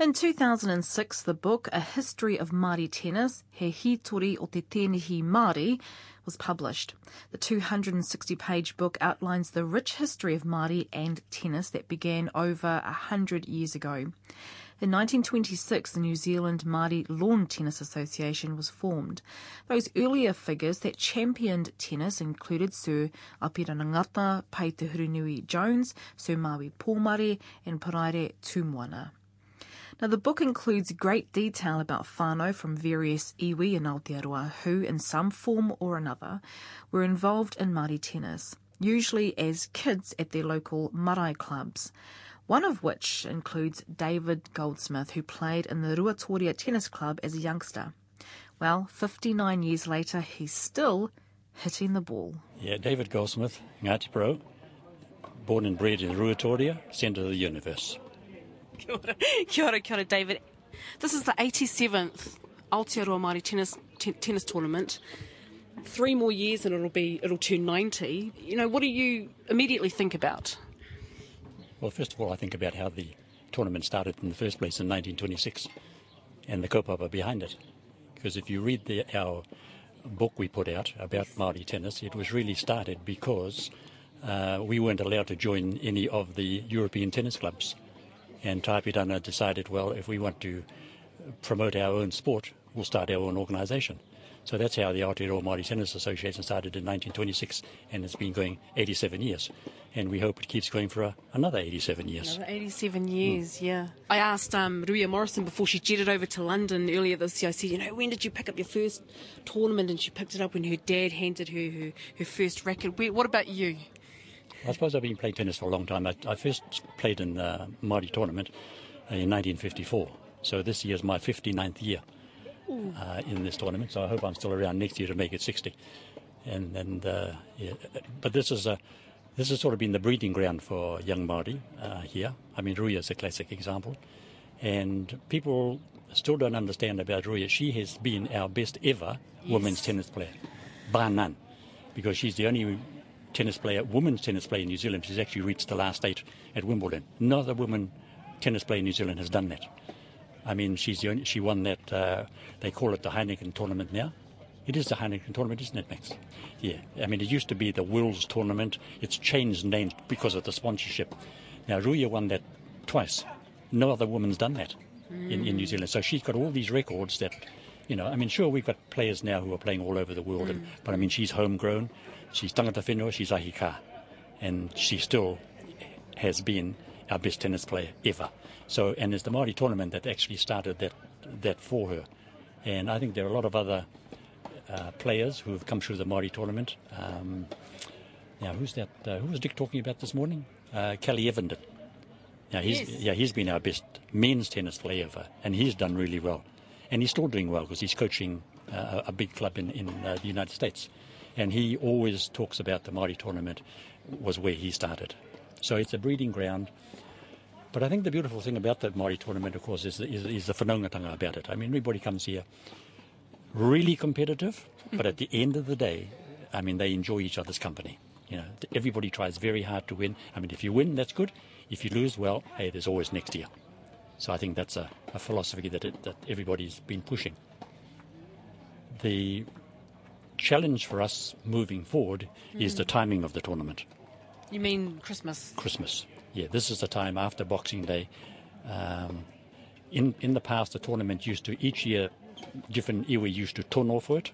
In 2006, the book A History of Māori Tennis, He Hitori o Te Tēnihi Māori, was published. The 260 page book outlines the rich history of Māori and tennis that began over a hundred years ago. In 1926, the New Zealand Māori Lawn Tennis Association was formed. Those earlier figures that championed tennis included Sir Apiranangata Pei Te Hurinui Jones, Sir Maui Pomare, and Paraire Tomoana. Now, the book includes great detail about whānau from various iwi in Aotearoa who, in some form or another, were involved in Māori tennis, usually as kids at their local marae clubs. One of which includes David Goldsmith, who played in the Ruatoria Tennis Club as a youngster. Well, 59 years later, he's still hitting the ball. Yeah, David Goldsmith, Ngati Porou, born and bred in Ruatoria, centre of the universe. Kia ora, kia ora, kia ora, David. This is the 87th Aotearoa Māori tennis, t- tennis tournament. Three more years and it'll be it'll turn 90. You know, what do you immediately think about? Well, first of all, I think about how the tournament started in the first place in 1926 and the kaupapa behind it. Because if you read the, our book we put out about Māori tennis, it was really started because uh, we weren't allowed to join any of the European tennis clubs. And Taipitana decided, well, if we want to promote our own sport, we'll start our own organisation. So that's how the Aotearoa Māori Tennis Association started in 1926, and it's been going 87 years. And we hope it keeps going for a, another 87 years. Another 87 years, yeah. I asked um, Ruia Morrison before she jetted over to London earlier this year, I said, you know, when did you pick up your first tournament? And she picked it up when her dad handed her her, her first racket. Where, what about you? I suppose I've been playing tennis for a long time. I, I first played in the Māori tournament in 1954. So this year is my 59th year uh, in this tournament. So I hope I'm still around next year to make it 60. And and uh, yeah, but this is a this has sort of been the breeding ground for young Māori uh, here. I mean, Ruia is a classic example, and people still don't understand about Ruia. She has been our best ever Yes. women's tennis player, bar none, because she's the only tennis player, women's tennis player in New Zealand. She's actually reached the last eight at Wimbledon. No other woman tennis player in New Zealand has done that. I mean, she's the only, she won that. Uh, they call it the Heineken tournament now. It is the Heineken tournament, isn't it, Max? Yeah. I mean, it used to be the Wills tournament. It's changed names because of the sponsorship. Now, Ruia won that twice. No other woman's done that in, in New Zealand. So she's got all these records that, you know, I mean, sure, we've got players now who are playing all over the world, and, but I mean, she's homegrown. She's tangata whenua, she's ahika. And she still has been our best tennis player ever. So, and it's the Māori tournament that actually started that that for her. And I think there are a lot of other uh, players who have come through the Māori tournament. Um, now, who's that? Uh, who was Dick talking about this morning? Uh, Kelly Evernden. Yeah, he's Yes. yeah he's been our best men's tennis player ever, and he's done really well, and he's still doing well because he's coaching uh, a big club in in uh, the United States, and he always talks about the Māori tournament was where he started, so it's a breeding ground. But I think the beautiful thing about that Māori tournament, of course, is the, is, is the whanaungatanga about it. I mean, everybody comes here really competitive, but at the end of the day, I mean, they enjoy each other's company. You know, everybody tries very hard to win. I mean, if you win, that's good. If you lose, well, hey, there's always next year. So I think that's a, a philosophy that, it, that everybody's been pushing. The challenge for us moving forward is the timing of the tournament. You mean Christmas? Christmas. Yeah, this is the time after Boxing Day. Um, in in the past, the tournament used to each year, different iwi used to tono for it,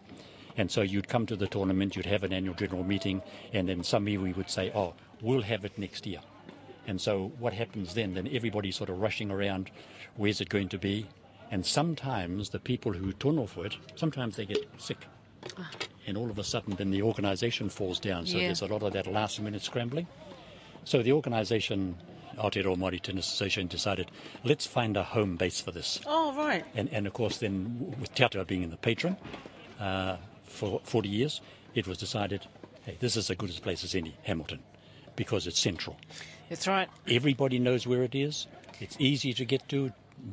and so you'd come to the tournament, you'd have an annual general meeting, and then some iwi would say, "Oh, we'll have it next year." And so what happens then? Then everybody's sort of rushing around. Where's it going to be? And sometimes the people who tono for it, sometimes they get sick. And all of a sudden, then the organisation falls down. So Yeah. there's a lot of that last minute scrambling. So the organisation, Aotearoa Māori Tennis Association, decided, let's find a home base for this. Oh, right. And, and of course, then with Te Ata being the patron uh, for 40 years, it was decided, hey, this is as good a place as any, Hamilton, because it's central. That's right. Everybody knows where it is. It's easy to get to,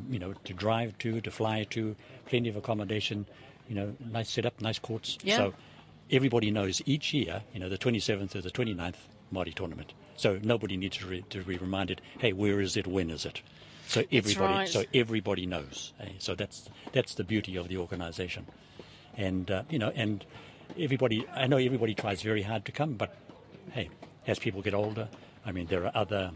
you know, to drive to, to fly to, plenty of accommodation, you know, nice setup, nice courts. Yeah. So everybody knows each year, you know, the 27th or the 29th Māori tournament. So nobody needs to, re- to be reminded, hey, where is it, when is it? So everybody, right. so everybody knows. eh? So that's that's the beauty of the organisation, and uh, you know, and everybody. I know everybody tries very hard to come, but hey, as people get older, I mean, there are other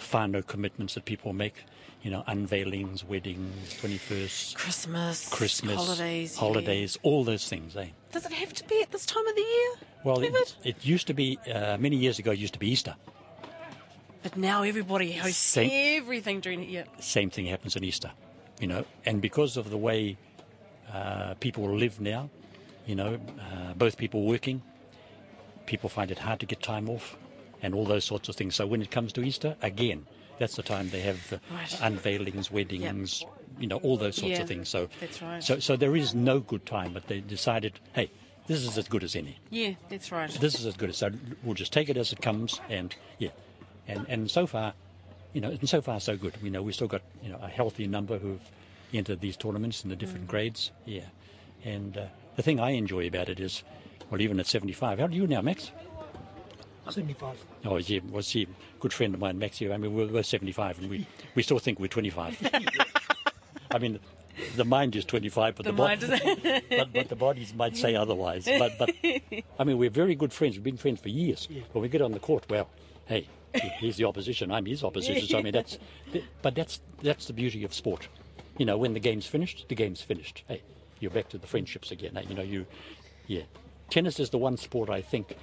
final commitments that people make. You know, unveilings, weddings, twenty first, Christmas, Christmas, holidays, yeah. holidays, all those things. Eh? Does it have to be at this time of the year? Well, it, it used to be uh, many years ago. It used to be Easter. But now everybody hosts Same- everything during the year. same thing happens in Easter, you know, and because of the way uh, people live now, you know, uh, both people working, people find it hard to get time off, and all those sorts of things. So when it comes to Easter, again, that's the time they have the Right. unveilings, weddings, you know, all those sorts Yeah, of things. So that's right. So so there is no good time, but they decided, hey, this is as good as any. Yeah, that's right. This is as good as so. We'll just take it as it comes, and yeah, and and so far, you know, and so far so good. You know, we've still got you know a healthy number who've entered these tournaments in the different grades. Yeah, and uh, the thing I enjoy about it is, well, even at 75, how are you now, Max? 75. Oh, yeah, well, see, good friend of mine, Max here. I mean, we're, we're 75, and we we still think we're 25. I mean. The mind is 25, but The the, mind is- but, but the bodies might say otherwise. But, but I mean, we're very good friends. We've been friends for years. When we get on the court, well, hey, he- he's the opposition. I'm his opposition. So I mean, that's. But that's that's the beauty of sport. You know, when the game's finished, the game's finished. Hey, you're back to the friendships again. Hey, you know, you, yeah. Tennis is the one sport I think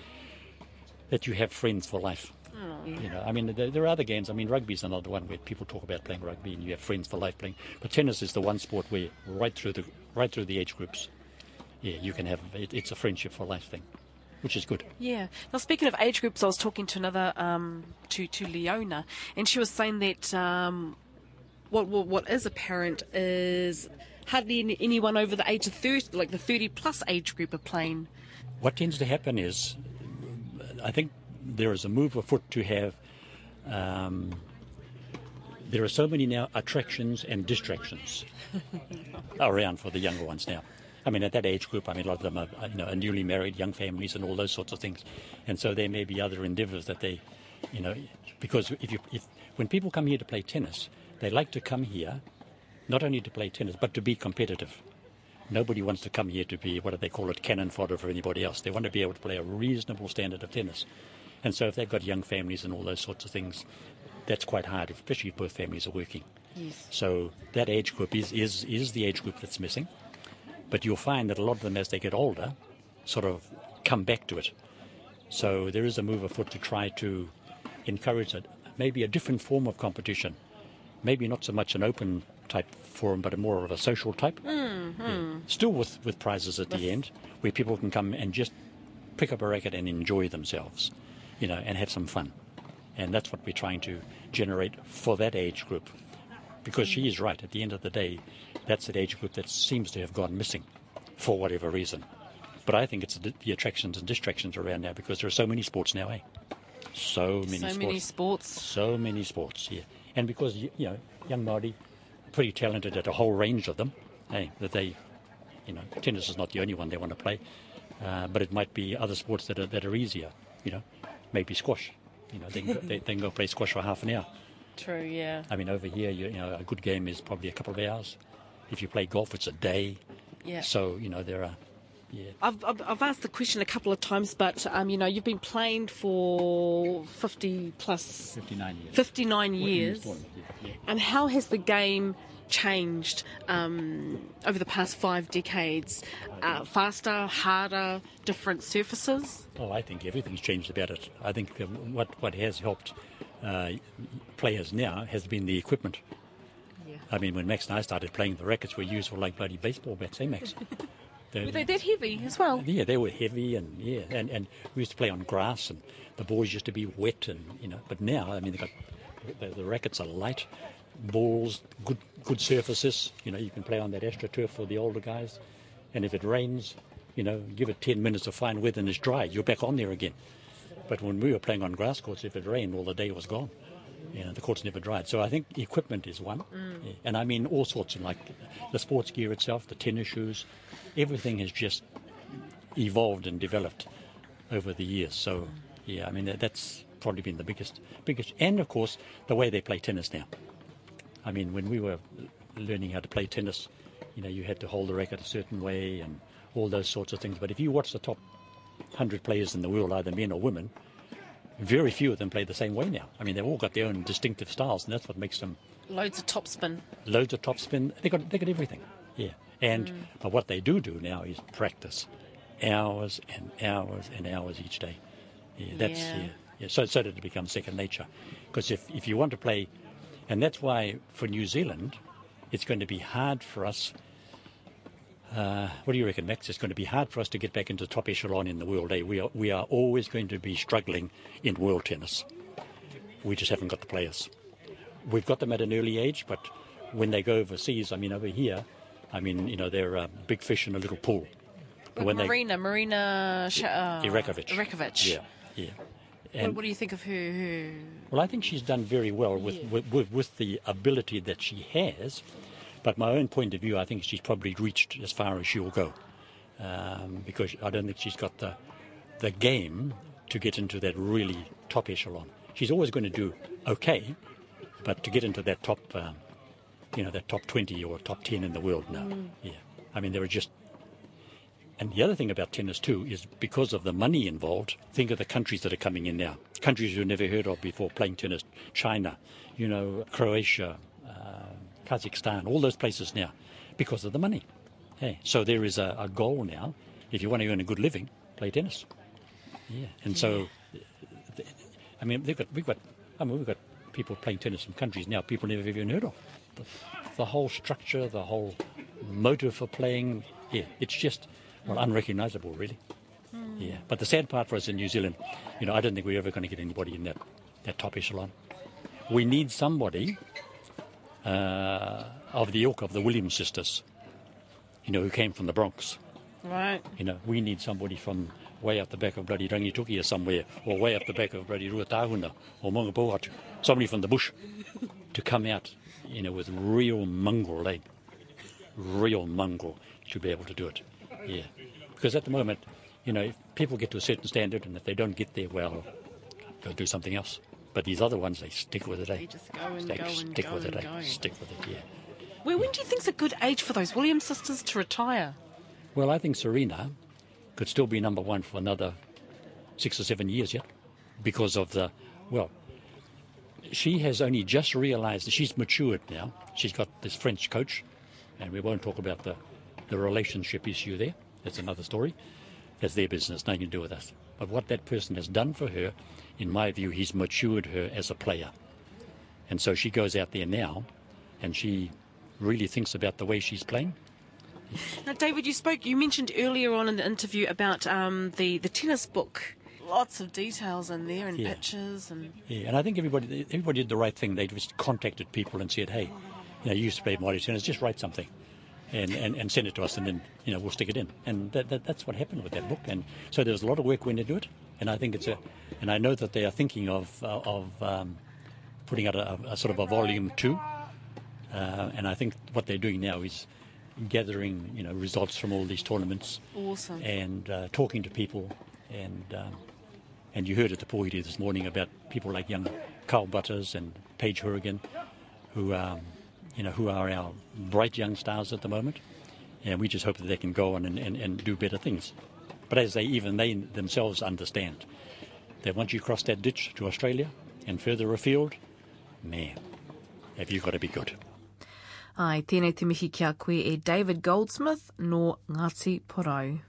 that you have friends for life. You know, I mean, there, there are other games. I mean, rugby's another one where people talk about playing rugby and you have friends for life playing. But tennis is the one sport where right through the right through the age groups, yeah, you can have it, it's a friendship for life thing, which is good. Yeah. Now, speaking of age groups, I was talking to another, um, to to Leona, and she was saying that um, what, what what is apparent is hardly anyone over the age of thirty, like the thirty plus age group, are playing. What tends to happen is, I think there is a move afoot to have. Um, there are so many now attractions and distractions around for the younger ones now. I mean, at that age group, I mean, a lot of them are, you know, are newly married, young families, and all those sorts of things. And so there may be other endeavours that they, you know, because if you, if when people come here to play tennis, they like to come here, not only to play tennis, but to be competitive. Nobody wants to come here to be what do they call it, cannon fodder for anybody else. They want to be able to play a reasonable standard of tennis. And so if they've got young families and all those sorts of things, that's quite hard, especially if both families are working. Yes. So that age group is, is, is the age group that's missing. But you'll find that a lot of them, as they get older, sort of come back to it. So there is a move afoot to try to encourage a, maybe a different form of competition. Maybe not so much an open type forum, but a more of a social type. Yeah. Still with, with prizes at the end, where people can come and just pick up a racket and enjoy themselves, you know, and have some fun. And that's what we're trying to generate for that age group. Because she is right, at the end of the day, that's that age group that seems to have gone missing for whatever reason. But I think it's the, attractions and distractions around now because there are so many sports now, eh? So many so sports. many sports. So many sports, yeah. And because, you know, young Māori, pretty talented at a whole range of them, hey, that they, you know, tennis is not the only one they want to play, uh, but it might be other sports that are, that are easier, you know, maybe squash. You know, they can, go, they, they can go play squash for half an hour. True. Yeah. I mean, over here, you, you know, a good game is probably a couple of hours. If you play golf, it's a day. Yeah. So, you know, there are, yeah. I've, I've, I've asked the question a couple of times, but um, you know, you've been playing for 50 plus 59 years. 59 years. And how has the game changed um, over the past five decades? Uh, faster, harder, different surfaces? Oh, I think everything's changed about it. I think what what has helped uh, players now has been the equipment. Yeah. I mean, when Max and I started playing, the rackets were used for like bloody baseball bats, eh, Max? The- Were they that heavy as well? yeah, they were heavy and yeah, and, and we used to play on grass, and the balls used to be wet, and you know. But now, I mean, they got the, the rackets are light, balls, good good surfaces. You know, you can play on that astroturf for the older guys, and if it rains, you know, give it ten minutes of fine weather and it's dry, you're back on there again. But when we were playing on grass courts, if it rained, well, the day was gone. You know, the courts never dried. So I think equipment is one. Mm. Yeah. And I mean all sorts of like the sports gear itself, the tennis shoes, everything has just evolved and developed over the years. So yeah, I mean that, that's probably been the biggest, biggest, and of course the way they play tennis now. I mean, when we were learning how to play tennis, you know, you had to hold the racket a certain way and all those sorts of things. But if you watch the top 100 players in the world, either men or women, very few of them play the same way now. I mean, they've all got their own distinctive styles, and that's what makes them Loads of topspin. loads of topspin. They got they got everything. Yeah. And mm. but what they do do now is practice, hours and hours and hours each day. Yeah, that's Yeah. yeah. yeah, So so that it becomes second nature. Because if if you want to play, and that's why for New Zealand, it's going to be hard for us. Uh, what do you reckon, Max? It's going to be hard for us to get back into the top echelon in the world. Eh? We are we are always going to be struggling in world tennis. We just haven't got the players we've got them at an early age, but when they go overseas, I mean, over here, I mean, you know, they're a big fish in a little pool. But Marina, Marina Sh- uh, Erakovic. Erakovic. Yeah, yeah. What, And, what do you think of her? her... well, I think she's done very well with, with, with, with the ability that she has. But my own point of view, I think she's probably reached as far as she'll go. Um, because I don't think she's got the, the game to get into that really top echelon. She's always going to do okay, but to get into that top, um, you know, that top 20 or top 10 in the world, no. Yeah. I mean, there are just. And the other thing about tennis, too, is because of the money involved, think of the countries that are coming in now. Countries you've never heard of before playing tennis. China, you know, Croatia, Kazakhstan, all those places now, because of the money. Hey, so there is a, a goal now. If you want to earn a good living, play tennis. Yeah, and so, I mean, they've got, we've got, I mean, we've got people playing tennis in countries now people never even heard of. The, the whole structure, the whole motive for playing, yeah, it's just well unrecognisable, really. Yeah, but the sad part for us in New Zealand, you know, I don't think we're ever going to get anybody in that that top echelon. We need somebody of the ilk of the Williams sisters, you know, who came from the Bronx. Right. You know, we need somebody from way up the back of bloody Rangitukia somewhere, or way up the back of bloody Ruatahuna, or Maungapohatu, somebody from the bush, to come out, you know, with real mongrel, eh? Real mongrel to be able to do it. Yeah. Because at the moment, you know, if people get to a certain standard, and if they don't get there, well, they'll do something else. But these other ones, they stick with it, eh? They just go and They go and stick go with it, and eh? go. Stick with it, yeah. Well, when do you think's a good age for those Williams sisters to retire? Well, I think Serena could still be number one for another six or seven years yet because of the, well, she has only just realized that she's matured now. She's got this French coach, and we won't talk about the, the relationship issue there. That's another story. That's their business, nothing to do with us. But what that person has done for her, in my view, he's matured her as a player. And so she goes out there now, and she really thinks about the way she's playing. Now, David, you spoke. You mentioned earlier on in the interview about um, the the tennis book. Lots of details in there and Yeah. pictures and Yeah, and I think everybody everybody did the right thing. They just contacted people and said, "Hey, you know, you used to play Mighty Tennis. Just write something, and, and, and send it to us, and then you know we'll stick it in." And that, that, that's what happened with that book. And so there was a lot of work when they do it, and I think it's a, and I know that they are thinking of uh, of um, putting out a, a sort of a volume two. Uh, and I think what they're doing now is gathering, you know, results from all these tournaments awesome. and uh, talking to people. And um, and you heard at the Pohiti this morning about people like young Carl Butters and Paige Hourigan, who um, you know who are our bright young stars at the moment. And we just hope that they can go on and, and, and do better things. But as they even they themselves understand that once you cross that ditch to Australia and further afield, man, have you got to be good. Ai, tēnei te mihi kia koe e David Goldsmith nō Ngāti Porau.